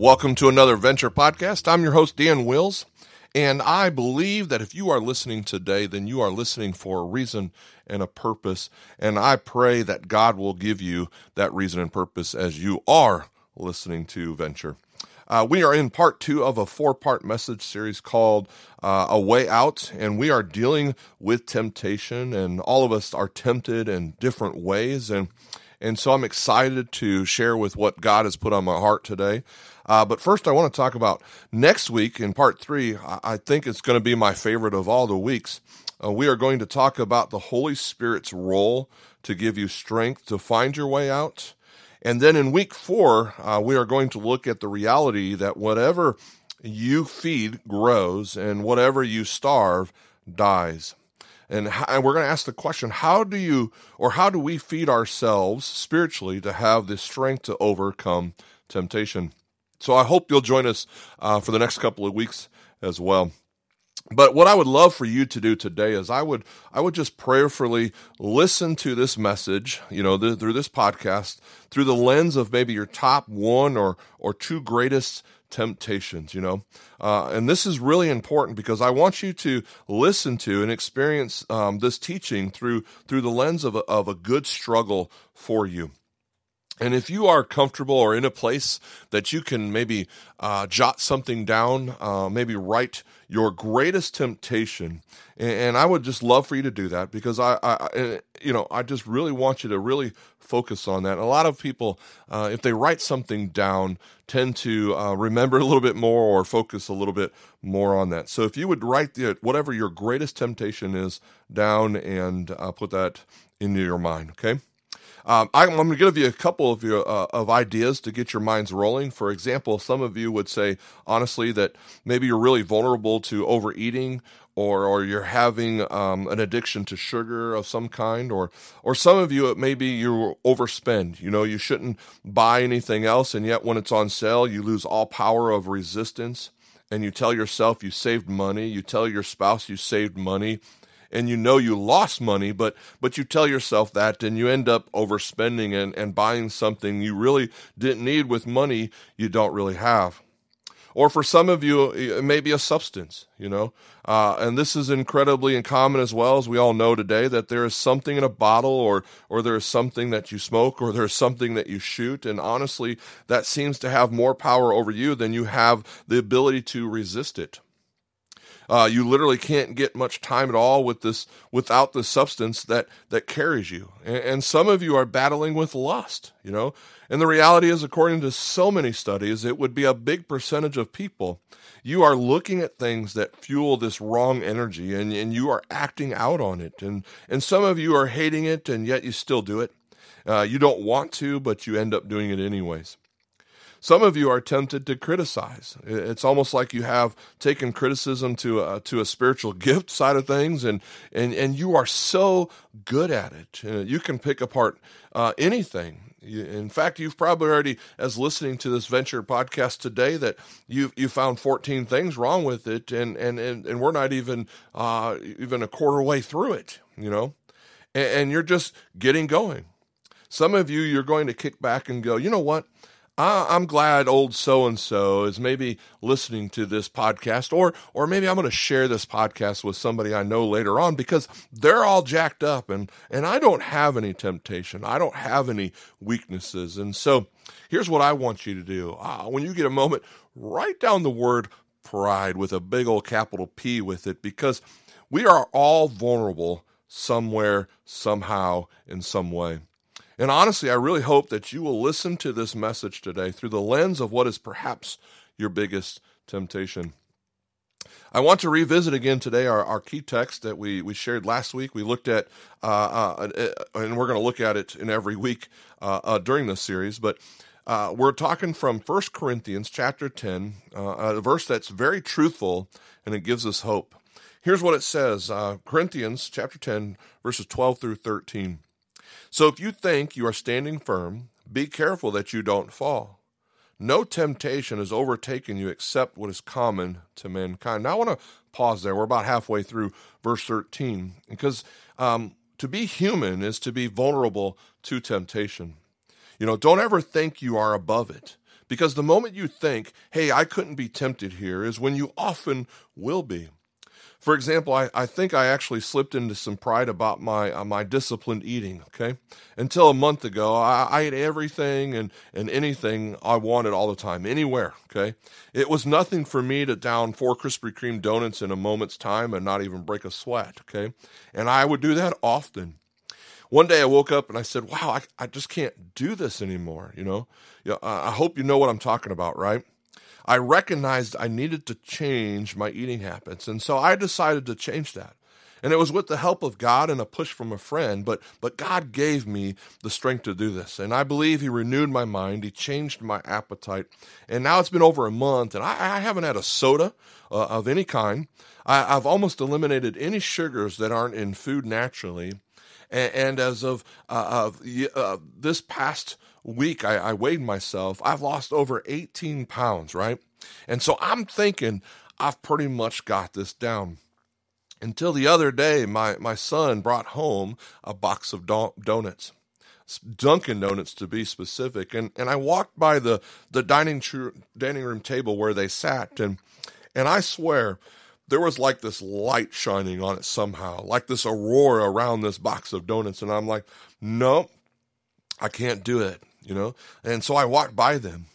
Welcome to another Venture podcast. I'm your host, Dan Wills, and I believe that if you are listening today, then you are listening for a reason and a purpose. And I pray that God will give you that reason and purpose as you are listening to Venture. Uh, we are in part two of a four part message series called uh, A Way Out, and we are dealing with temptation, and all of us are tempted in different ways. And and so I'm excited to share with what God has put on my heart today. Uh, but first, I want to talk about next week in part three. I, think it's going to be my favorite of all the weeks. Uh, we are going to talk about the Holy Spirit's role to give you strength to find your way out. And then in week four, uh, we are going to look at the reality that whatever you feed grows and whatever you starve dies. And, and we're going to ask the question how do you, or how do we feed ourselves spiritually to have the strength to overcome temptation? So I hope you'll join us uh, for the next couple of weeks as well. But what I would love for you to do today is I would I would just prayerfully listen to this message, you know, th- through this podcast through the lens of maybe your top one or or two greatest temptations, you know. Uh, and this is really important because I want you to listen to and experience um, this teaching through through the lens of a, of a good struggle for you. And if you are comfortable or in a place that you can maybe uh, jot something down, uh, maybe write your greatest temptation, and, I would just love for you to do that because I, I, you know, I just really want you to really focus on that. A lot of people, uh, if they write something down, tend to uh, remember a little bit more or focus a little bit more on that. So if you would write the, whatever your greatest temptation is down and uh, put that into your mind, okay? Um, I'm, going to give you a couple of your, uh, of ideas to get your minds rolling. For example, some of you would say honestly that maybe you're really vulnerable to overeating, or or you're having um, an addiction to sugar of some kind, or or some of you it may be you overspend. You know you shouldn't buy anything else, and yet when it's on sale, you lose all power of resistance and you tell yourself you saved money, you tell your spouse you saved money, and you know you lost money, but but you tell yourself that and you end up overspending and, and buying something you really didn't need with money you don't really have. Or for some of you, it may be a substance, you know. Uh, and this is incredibly uncommon as well, as we all know today, that there is something in a bottle or, or there is something that you smoke or there is something that you shoot. And honestly, that seems to have more power over you than you have the ability to resist it. Uh, you literally can't get much time at all with this without the substance that that carries you. And, and some of you are battling with lust, you know. And the reality is, according to so many studies, it would be a big percentage of people. You are looking at things that fuel this wrong energy, and, and you are acting out on it. And and some of you are hating it, and yet you still do it. Uh, you don't want to, but you end up doing it anyways. Some of you are tempted to criticize. It's almost like you have taken criticism to a, to a spiritual gift side of things, and, and, and you are so good at it. Uh, you can pick apart uh, anything. In fact, you've probably already, as listening to this venture podcast today, that you you found 14 things wrong with it, and and and, and we're not even uh, even a quarter way through it, you know, and, and you're just getting going. Some of you, you're going to kick back and go, you know what? I'm glad old so and so is maybe listening to this podcast, or or maybe I'm going to share this podcast with somebody I know later on because they're all jacked up, and and I don't have any temptation, I don't have any weaknesses, and so here's what I want you to do: uh, when you get a moment, write down the word pride with a big old capital P with it, because we are all vulnerable somewhere, somehow, in some way. And honestly, I really hope that you will listen to this message today through the lens of what is perhaps your biggest temptation. I want to revisit again today our, our key text that we, we shared last week. We looked at, uh, uh, uh and we're going to look at it in every week uh, uh, during this series. But Uh, we're talking from 1 Corinthians chapter 10, uh, a verse that's very truthful and it gives us hope. Here's what it says uh, Corinthians chapter 10, verses 12 through 13. So if you think you are standing firm, be careful that you don't fall. No temptation has overtaken you except what is common to mankind. Now I want to pause there. We're about halfway through verse 13 because um, to be human is to be vulnerable to temptation. You know, don't ever think you are above it. Because the moment you think, hey, I couldn't be tempted here, is when you often will be. For example, I, I think I actually slipped into some pride about my uh, my disciplined eating. Okay, until a month ago, I, I, ate everything and and anything I wanted all the time, anywhere. Okay, it was nothing for me to down four Krispy Kreme donuts in a moment's time and not even break a sweat. Okay, and I would do that often one day I woke up and I said, wow, I, I just can't do this anymore. You know, know, I hope you know what I'm talking about, right? I recognized I needed to change my eating habits. And so I decided to change that. And it was with the help of God and a push from a friend, but but God gave me the strength to do this. And I believe He renewed my mind. He changed my appetite. And now it's been over a month, and I, I haven't had a soda uh, of any kind. I, I've almost eliminated any sugars that aren't in food naturally. And, and as of, uh, of uh, this past week, I, I weighed myself. I've lost over 18 pounds, right? And so I'm thinking I've pretty much got this down. Until the other day, my, my son brought home a box of do- donuts. Dunkin' Donuts to be specific, and and I walked by the the dining tr- dining room table where they sat, and and I swear there was like this light shining on it somehow, like this aurora around this box of donuts. And I'm like, no, I can't do it, you know? And so I walked by them.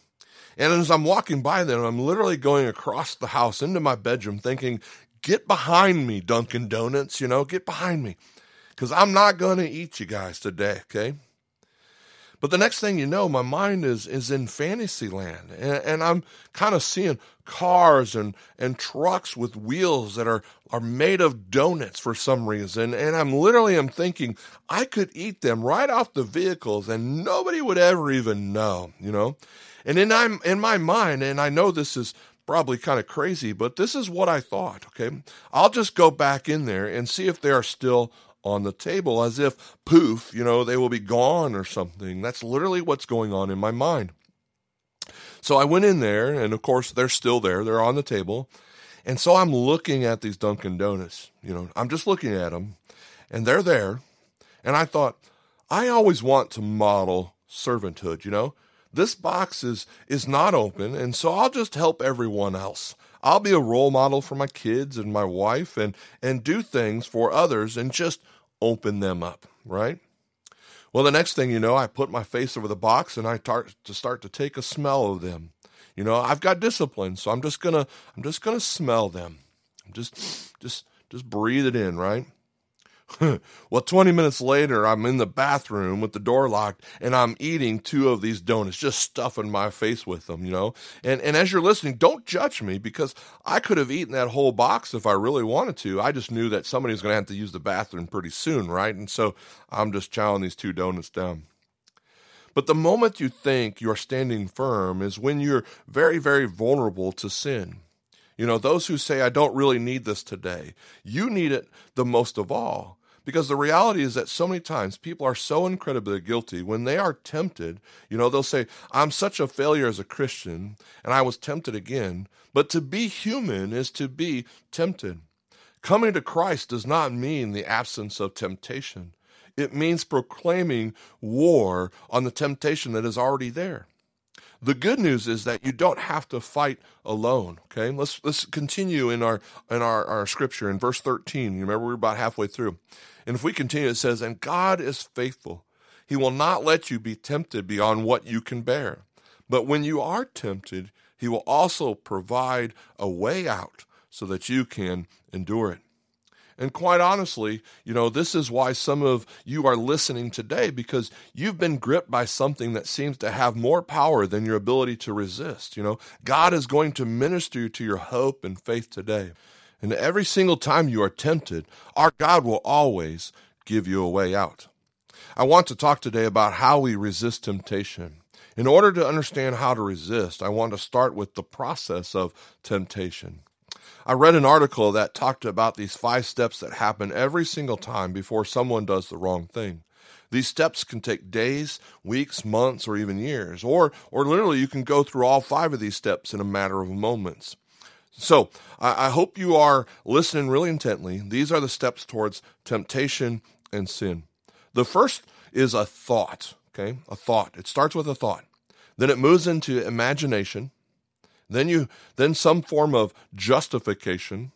And as I'm walking by them, I'm literally going across the house into my bedroom thinking, get behind me, Dunkin' Donuts, you know, get behind me. Because I'm not going to eat you guys today, okay? But the next thing you know, my mind is is in fantasy land, and, and I'm kind of seeing cars and and trucks with wheels that are are made of donuts for some reason, and I'm literally I'm thinking I could eat them right off the vehicles, and nobody would ever even know, you know. And in I'm in my mind, and I know this is probably kind of crazy, but this is what I thought. Okay, I'll just go back in there and see if they are still on the table as if, poof, you know, they will be gone or something. That's literally what's going on in my mind. So I went in there, and of course, they're still there. They're on the table. And so I'm looking at these Dunkin' Donuts. You know, I'm just looking at them, and they're there. And I thought, I always want to model servanthood, you know? This box is is not open, and so I'll just help everyone else. I'll be a role model for my kids and my wife and and do things for others and just open them up, right? Well, the next thing you know, I put my face over the box and I start to start to take a smell of them. You know, I've got discipline, so I'm just gonna I'm just gonna smell them. I'm just just just breathe it in, right? well, 20 minutes later, I'm in the bathroom with the door locked and I'm eating two of these donuts, just stuffing my face with them, you know? And, and as you're listening, don't judge me because I could have eaten that whole box if I really wanted to. I just knew that somebody was going to have to use the bathroom pretty soon, right? And so I'm just chowing these two donuts down. But the moment you think you're standing firm is when you're very, very vulnerable to sin. You know, those who say, I don't really need this today, you need it the most of all. Because the reality is that so many times people are so incredibly guilty when they are tempted. You know, they'll say, I'm such a failure as a Christian, and I was tempted again. But to be human is to be tempted. Coming to Christ does not mean the absence of temptation, it means proclaiming war on the temptation that is already there. The good news is that you don't have to fight alone. Okay, let's let's continue in our in our, our scripture in verse 13. You remember we're about halfway through. And if we continue, it says, And God is faithful. He will not let you be tempted beyond what you can bear. But when you are tempted, He will also provide a way out so that you can endure it. And quite honestly, you know, this is why some of you are listening today because you've been gripped by something that seems to have more power than your ability to resist. You know, God is going to minister to your hope and faith today. And every single time you are tempted, our God will always give you a way out. I want to talk today about how we resist temptation. In order to understand how to resist, I want to start with the process of temptation. I read an article that talked about these five steps that happen every single time before someone does the wrong thing. These steps can take days, weeks, months, or even years, or, or literally you can go through all five of these steps in a matter of moments. So I, I hope you are listening really intently. These are the steps towards temptation and sin. The first is a thought, okay? A thought. It starts with a thought. Then it moves into imagination. Then you then some form of justification.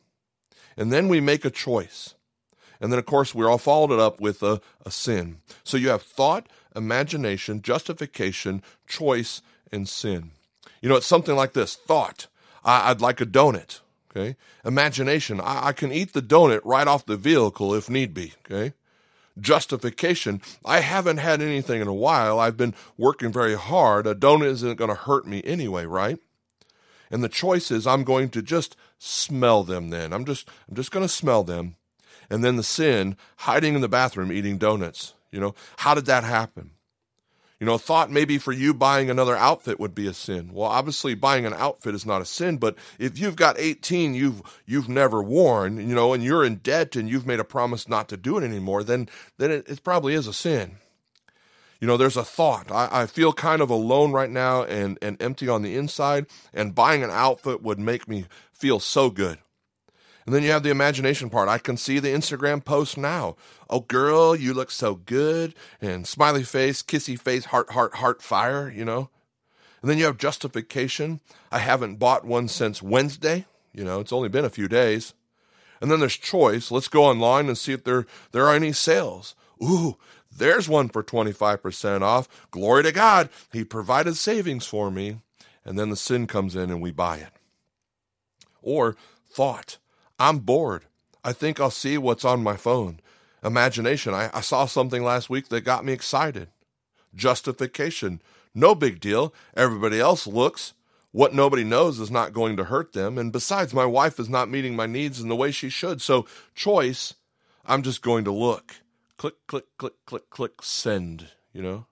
And then we make a choice. And then of course we're all followed up with a, a sin. So you have thought, imagination, justification, choice, and sin. You know, it's something like this. Thought. I, would like a donut. Okay. Imagination. I, I can eat the donut right off the vehicle if need be. Okay. Justification. I haven't had anything in a while. I've been working very hard. A donut isn't going to hurt me anyway, right? And the choice is I'm going to just smell them then. I'm just I'm just going to smell them. And then the sin, hiding in the bathroom eating donuts. You know, how did that happen? You know, thought maybe for you buying another outfit would be a sin. Well, obviously buying an outfit is not a sin, but if you've got 18 you've you've never worn, you know, and you're in debt and you've made a promise not to do it anymore, then then it, it probably is a sin. You know, there's a thought. I, I feel kind of alone right now and, and empty on the inside, and buying an outfit would make me feel so good. And then you have the imagination part. I can see the Instagram post now. Oh, girl, you look so good. And smiley face, kissy face, heart, heart, heart, fire, you know. And then you have justification. I haven't bought one since Wednesday. You know, it's only been a few days. And then there's choice. Let's go online and see if there, there are any sales. Ooh, there's one for 25% off. Glory to God. He provided savings for me. And then the sin comes in and we buy it. Or thought. I'm bored. I think I'll see what's on my phone. Imagination. I, I saw something last week that got me excited. Justification. No big deal. Everybody else looks. What nobody knows is not going to hurt them. And besides, my wife is not meeting my needs in the way she should. So, choice, I'm just going to look. Click, click, click, click, click, send, you know?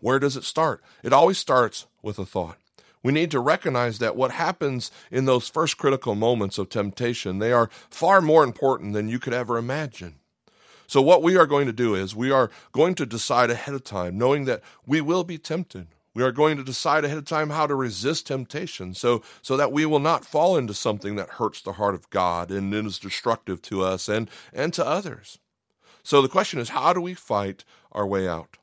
Where does it start? It always starts with a thought. We need to recognize that what happens in those first critical moments of temptation, they are far more important than you could ever imagine. So what we are going to do is we are going to decide ahead of time, knowing that we will be tempted. We are going to decide ahead of time how to resist temptation so, so that we will not fall into something that hurts the heart of God and is destructive to us and, and to others. So the question is, how do we fight our way out?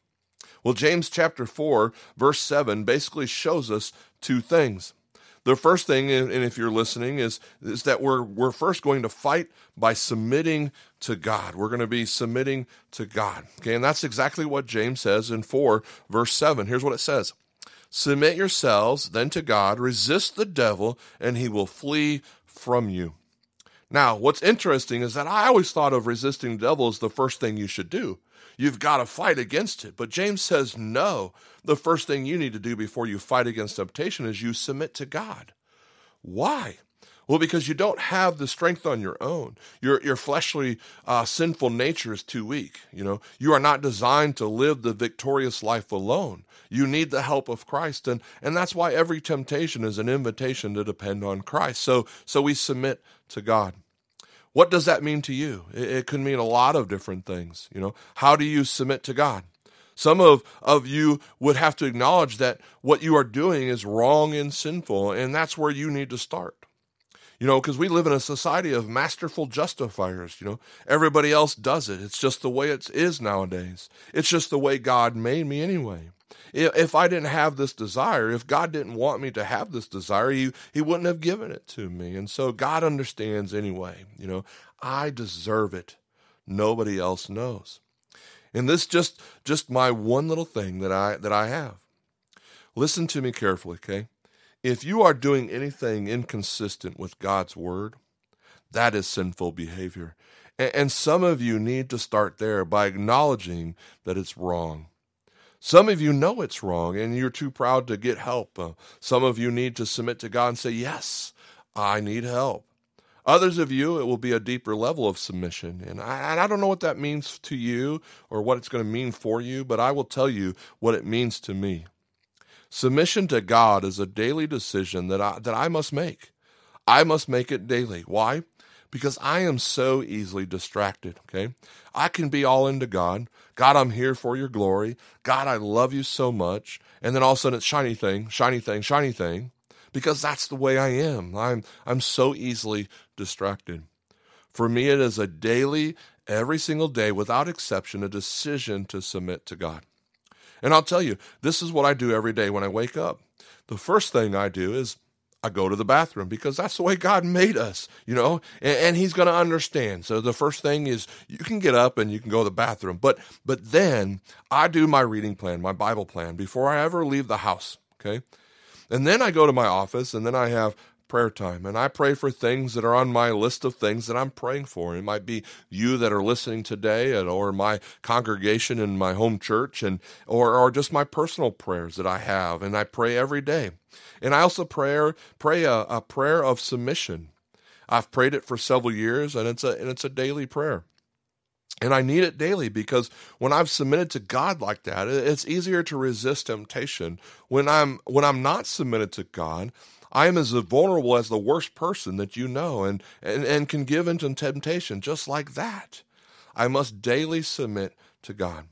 Well, James chapter 4, verse 7 basically shows us two things. The first thing, and if you're listening, is, is that we're, we're first going to fight by submitting to God. We're going to be submitting to God. Okay, and that's exactly what James says in 4, verse 7. Here's what it says Submit yourselves then to God, resist the devil, and he will flee from you. Now, what's interesting is that I always thought of resisting the devil as the first thing you should do. You've got to fight against it. But James says, no. The first thing you need to do before you fight against temptation is you submit to God. Why? Well, because you don't have the strength on your own. Your your fleshly, uh, sinful nature is too weak. You know, you are not designed to live the victorious life alone. You need the help of Christ, and and that's why every temptation is an invitation to depend on Christ. So so we submit to God. What does that mean to you? It, it could mean a lot of different things. You know, how do you submit to God? Some of, of you would have to acknowledge that what you are doing is wrong and sinful, and that's where you need to start. You know, because we live in a society of masterful justifiers. You know, everybody else does it. It's just the way it is nowadays. It's just the way God made me anyway. If I didn't have this desire, if God didn't want me to have this desire, he, he wouldn't have given it to me. And so God understands anyway. You know, I deserve it. Nobody else knows. And this just just my one little thing that I that I have. Listen to me carefully, okay? If you are doing anything inconsistent with God's word, that is sinful behavior. And some of you need to start there by acknowledging that it's wrong. Some of you know it's wrong and you're too proud to get help. Uh, some of you need to submit to God and say, Yes, I need help. Others of you, it will be a deeper level of submission. And I, and I don't know what that means to you or what it's going to mean for you, but I will tell you what it means to me. Submission to God is a daily decision that I, that I must make. I must make it daily. Why? Because I am so easily distracted, okay? I can be all into God. God, I'm here for your glory. God, I love you so much. And then all of a sudden it's shiny thing, shiny thing, shiny thing, because that's the way I am. I'm, I'm so easily distracted. For me, it is a daily, every single day, without exception, a decision to submit to God. And I'll tell you, this is what I do every day when I wake up. The first thing I do is I go to the bathroom because that's the way God made us, you know, and, and He's going to understand. So the first thing is you can get up and you can go to the bathroom, but but then I do my reading plan, my Bible plan before I ever leave the house. Okay, and then I go to my office and then I have prayer time. And I pray for things that are on my list of things that I'm praying for. It might be you that are listening today or my congregation in my home church and or, or just my personal prayers that I have. And I pray every day. And I also pray, pray a, a prayer of submission. I've prayed it for several years and it's a and it's a daily prayer. And I need it daily because when I've submitted to God like that, it's easier to resist temptation. When I'm when I'm not submitted to God, I am as vulnerable as the worst person that you know and, and, and can give into temptation just like that. I must daily submit to God.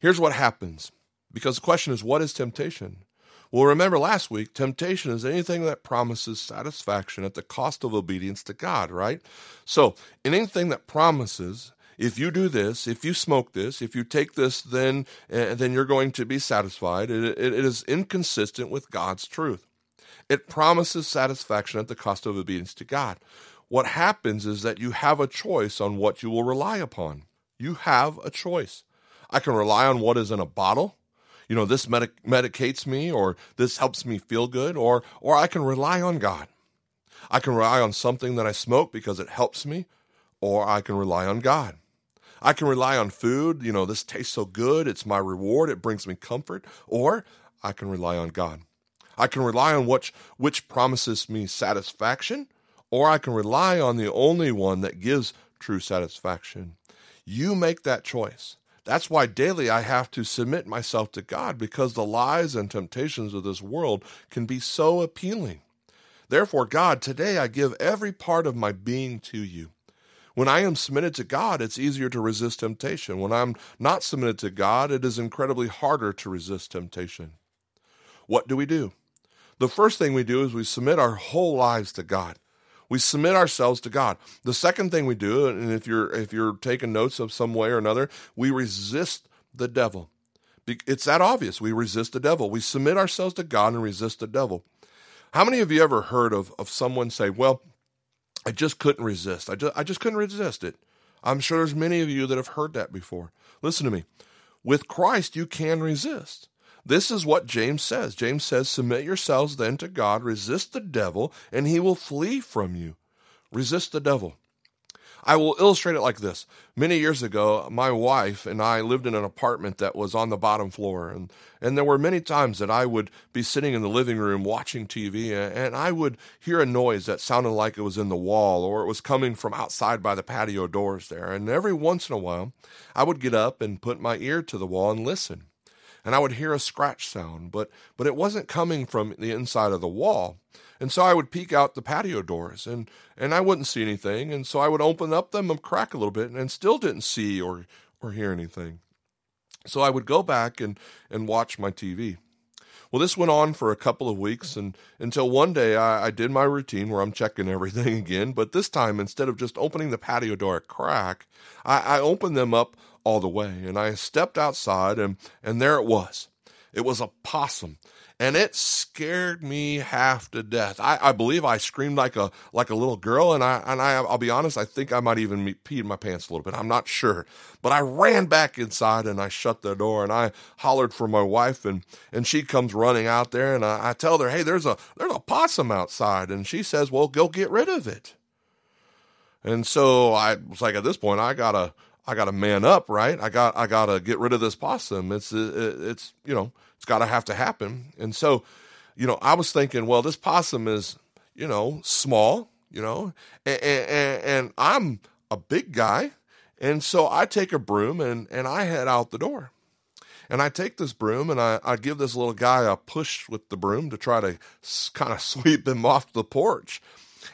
Here's what happens because the question is, what is temptation? Well, remember last week, temptation is anything that promises satisfaction at the cost of obedience to God, right? So, anything that promises if you do this, if you smoke this, if you take this, then uh, then you're going to be satisfied. It, it, it is inconsistent with God's truth. It promises satisfaction at the cost of obedience to God. What happens is that you have a choice on what you will rely upon. You have a choice. I can rely on what is in a bottle. You know, this medic- medicates me or this helps me feel good or or I can rely on God. I can rely on something that I smoke because it helps me or I can rely on God. I can rely on food, you know, this tastes so good, it's my reward, it brings me comfort, or I can rely on God. I can rely on which, which promises me satisfaction, or I can rely on the only one that gives true satisfaction. You make that choice. That's why daily I have to submit myself to God because the lies and temptations of this world can be so appealing. Therefore, God, today I give every part of my being to you. When I am submitted to God, it's easier to resist temptation. When I'm not submitted to God, it is incredibly harder to resist temptation. What do we do? The first thing we do is we submit our whole lives to God. We submit ourselves to God. The second thing we do, and if you're if you're taking notes of some way or another, we resist the devil. It's that obvious. We resist the devil. We submit ourselves to God and resist the devil. How many of you ever heard of, of someone say, Well, I just couldn't resist. I just, I just couldn't resist it. I'm sure there's many of you that have heard that before. Listen to me. With Christ, you can resist. This is what James says. James says, Submit yourselves then to God, resist the devil, and he will flee from you. Resist the devil. I will illustrate it like this. Many years ago, my wife and I lived in an apartment that was on the bottom floor. And, and there were many times that I would be sitting in the living room watching TV and I would hear a noise that sounded like it was in the wall or it was coming from outside by the patio doors there. And every once in a while, I would get up and put my ear to the wall and listen and I would hear a scratch sound, but but it wasn't coming from the inside of the wall. And so I would peek out the patio doors and and I wouldn't see anything, and so I would open up them and crack a little bit and still didn't see or or hear anything. So I would go back and and watch my TV. Well, this went on for a couple of weeks and until one day I, I, did my routine where I'm checking everything again. But this time, instead of just opening the patio door a crack, I, I opened them up all the way. And I stepped outside and, and there it was. It was a possum and it scared me half to death. I, I believe I screamed like a like a little girl, and I and I I'll be honest, I think I might even pee in my pants a little bit. I'm not sure, but I ran back inside and I shut the door and I hollered for my wife, and and she comes running out there, and I, I tell her, hey, there's a there's a possum outside, and she says, well, go get rid of it. And so I was like, at this point, I gotta I got to man up, right? I got I got to get rid of this possum. It's it's you know it's got to have to happen. And so, you know, I was thinking, well, this possum is you know small, you know, and, and, and I'm a big guy, and so I take a broom and and I head out the door. And I take this broom and I, I give this little guy a push with the broom to try to kind of sweep him off the porch.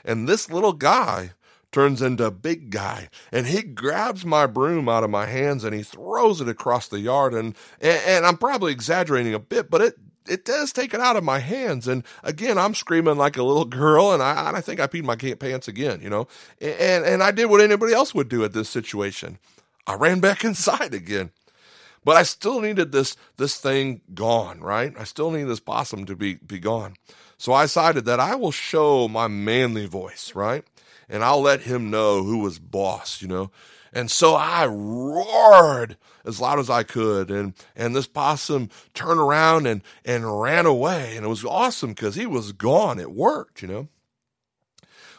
And this little guy turns into a big guy and he grabs my broom out of my hands and he throws it across the yard and, and, and I'm probably exaggerating a bit, but it it does take it out of my hands. And again, I'm screaming like a little girl, and I, and I think I peed my pants again, you know. And and I did what anybody else would do at this situation. I ran back inside again. But I still needed this this thing gone, right? I still need this possum to be be gone. So I decided that I will show my manly voice, right? And I'll let him know who was boss, you know. And so I roared as loud as I could, and and this possum turned around and and ran away, and it was awesome because he was gone. It worked, you know.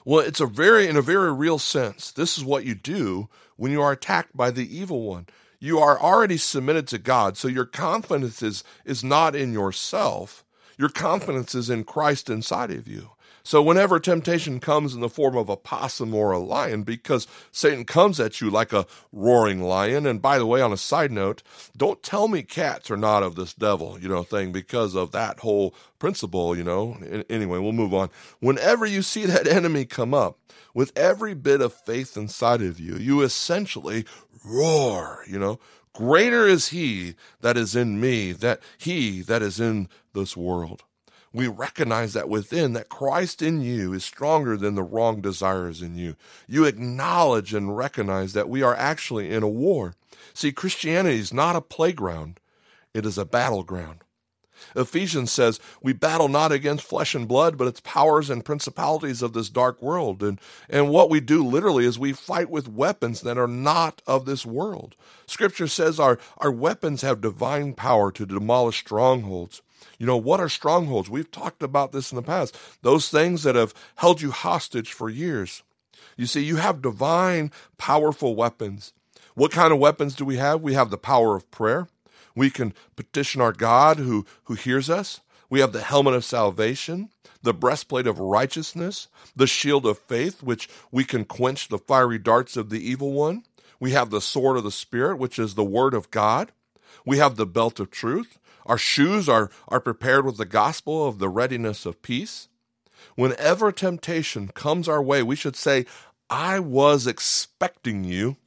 Well, it's a very, in a very real sense, this is what you do when you are attacked by the evil one. You are already submitted to God, so your confidence is, is not in yourself. Your confidence is in Christ inside of you. So whenever temptation comes in the form of a possum or a lion, because Satan comes at you like a roaring lion, and by the way, on a side note, don't tell me cats are not of this devil, you know, thing because of that whole principle, you know. Anyway, we'll move on. Whenever you see that enemy come up, with every bit of faith inside of you, you essentially roar, you know. Greater is he that is in me, that he that is in this world we recognize that within that Christ in you is stronger than the wrong desires in you. You acknowledge and recognize that we are actually in a war. See, Christianity is not a playground, it is a battleground. Ephesians says, We battle not against flesh and blood, but it's powers and principalities of this dark world. And, and what we do literally is we fight with weapons that are not of this world. Scripture says our, our weapons have divine power to demolish strongholds. You know, what are strongholds? We've talked about this in the past. Those things that have held you hostage for years. You see, you have divine, powerful weapons. What kind of weapons do we have? We have the power of prayer. We can petition our God who, who hears us. We have the helmet of salvation, the breastplate of righteousness, the shield of faith, which we can quench the fiery darts of the evil one. We have the sword of the Spirit, which is the word of God. We have the belt of truth. Our shoes are, are prepared with the gospel of the readiness of peace. Whenever temptation comes our way, we should say, I was expecting you,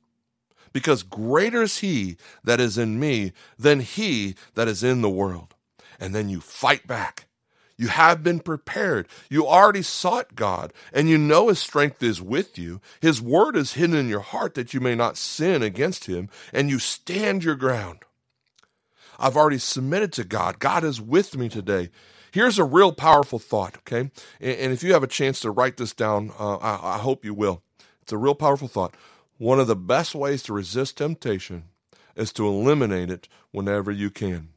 because greater is he that is in me than he that is in the world. And then you fight back. You have been prepared. You already sought God, and you know His strength is with you. His word is hidden in your heart that you may not sin against Him, and you stand your ground. I've already submitted to God. God is with me today. Here's a real powerful thought, okay? And, if you have a chance to write this down, uh, I, I hope you will. It's a real powerful thought. One of the best ways to resist temptation is to eliminate it whenever you can.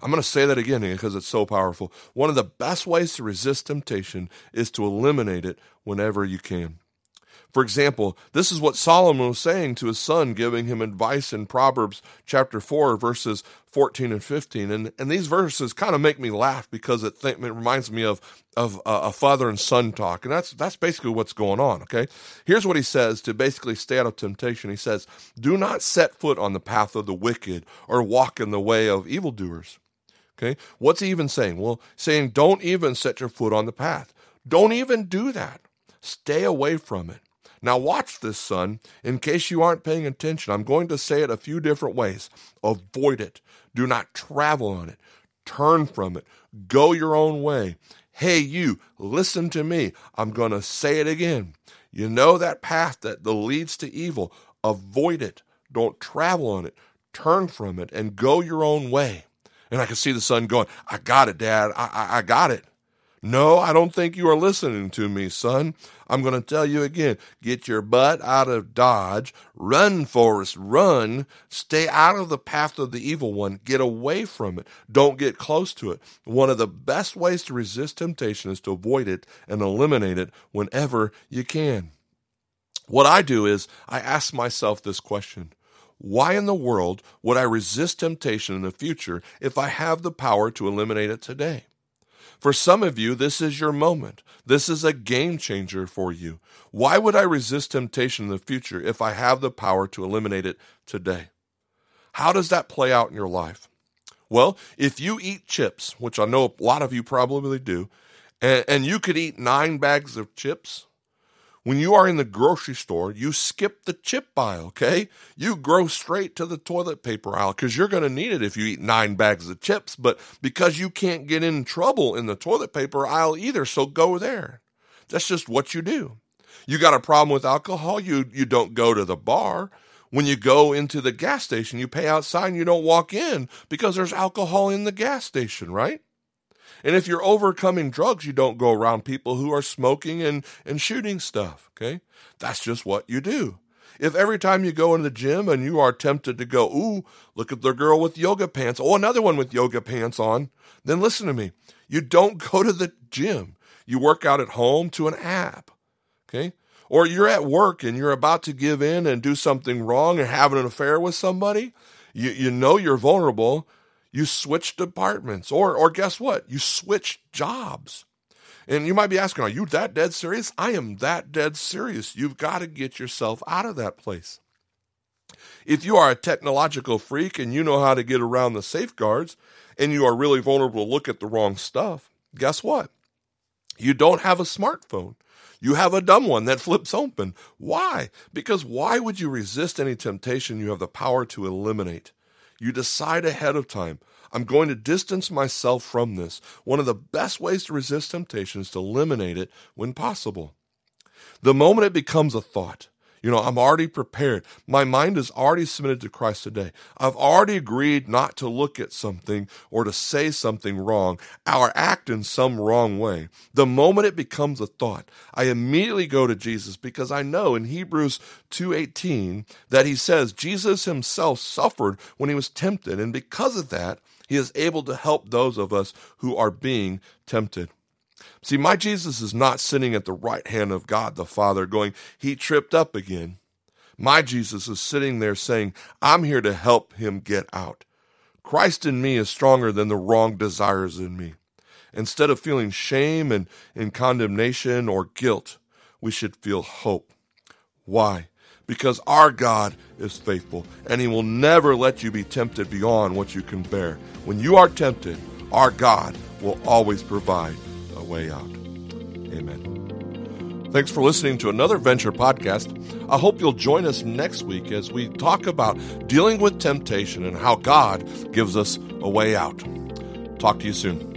I'm going to say that again because it's so powerful. One of the best ways to resist temptation is to eliminate it whenever you can. For example, this is what Solomon was saying to his son, giving him advice in Proverbs chapter 4, verses 14 and 15. And, and these verses kind of make me laugh because it, th- it reminds me of, of uh, a father and son talk. And that's, that's basically what's going on, okay? Here's what he says to basically stay out of temptation. He says, Do not set foot on the path of the wicked or walk in the way of evildoers. Okay? What's he even saying? Well, saying, Don't even set your foot on the path. Don't even do that. Stay away from it. Now, watch this, son. In case you aren't paying attention, I'm going to say it a few different ways. Avoid it. Do not travel on it. Turn from it. Go your own way. Hey, you, listen to me. I'm going to say it again. You know that path that leads to evil. Avoid it. Don't travel on it. Turn from it and go your own way. And I can see the son going, I got it, Dad. I, I, I got it. No, I don't think you are listening to me, son. I'm going to tell you again get your butt out of Dodge. Run, Forrest, run. Stay out of the path of the evil one. Get away from it. Don't get close to it. One of the best ways to resist temptation is to avoid it and eliminate it whenever you can. What I do is I ask myself this question Why in the world would I resist temptation in the future if I have the power to eliminate it today? For some of you, this is your moment. This is a game changer for you. Why would I resist temptation in the future if I have the power to eliminate it today? How does that play out in your life? Well, if you eat chips, which I know a lot of you probably do, and, you could eat nine bags of chips, when you are in the grocery store, you skip the chip aisle, okay? You go straight to the toilet paper aisle because you're going to need it if you eat nine bags of chips, but because you can't get in trouble in the toilet paper aisle either, so go there. That's just what you do. You got a problem with alcohol, you you don't go to the bar. When you go into the gas station, you pay outside and you don't walk in because there's alcohol in the gas station, right? And if you're overcoming drugs, you don't go around people who are smoking and, and shooting stuff. Okay. That's just what you do. If every time you go in the gym and you are tempted to go, ooh, look at the girl with yoga pants, oh, another one with yoga pants on, then listen to me. You don't go to the gym. You work out at home to an app. Okay. Or you're at work and you're about to give in and do something wrong or having an affair with somebody. You, you know you're vulnerable you switch departments, or or guess what? You switch jobs. And you might be asking, are you that dead serious? I am that dead serious. You've got to get yourself out of that place. If you are a technological freak and you know how to get around the safeguards and you are really vulnerable to look at the wrong stuff, guess what? You don't have a smartphone. You have a dumb one that flips open. Why? Because why would you resist any temptation you have the power to eliminate? You decide ahead of time. I'm going to distance myself from this. One of the best ways to resist temptation is to eliminate it when possible. The moment it becomes a thought, you know, I'm already prepared. My mind is already submitted to Christ today. I've already agreed not to look at something or to say something wrong or act in some wrong way. The moment it becomes a thought, I immediately go to Jesus because I know in Hebrews 2:18 that he says Jesus himself suffered when he was tempted and because of that, he is able to help those of us who are being tempted. See, my Jesus is not sitting at the right hand of God the Father going, He tripped up again. My Jesus is sitting there saying, I'm here to help him get out. Christ in me is stronger than the wrong desires in me. Instead of feeling shame and, and condemnation or guilt, we should feel hope. Why? Because our God is faithful and He will never let you be tempted beyond what you can bear. When you are tempted, our God will always provide a way out. Amen. Thanks for listening to another Venture podcast. I hope you'll join us next week as we talk about dealing with temptation and how God gives us a way out. Talk to you soon.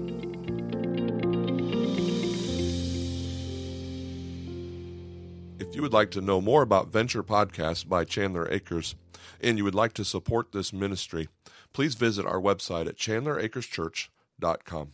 If you would like to know more about Venture Podcasts by Chandler Acres and you would like to support this ministry, please visit our website at chandleracreschurch.com.